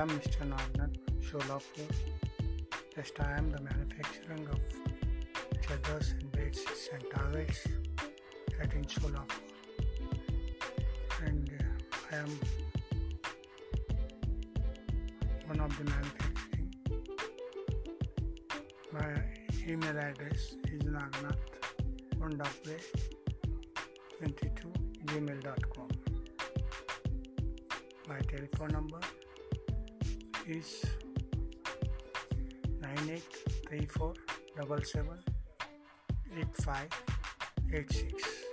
am Mr. Nagnath Sholapur. Just I am the manufacturing of chadars and bedsheets and towels at in Sholapur. And I am one of the manufacturing. My email address is nagnath undapwe 22 gmail.com. My telephone number is 9834 8586.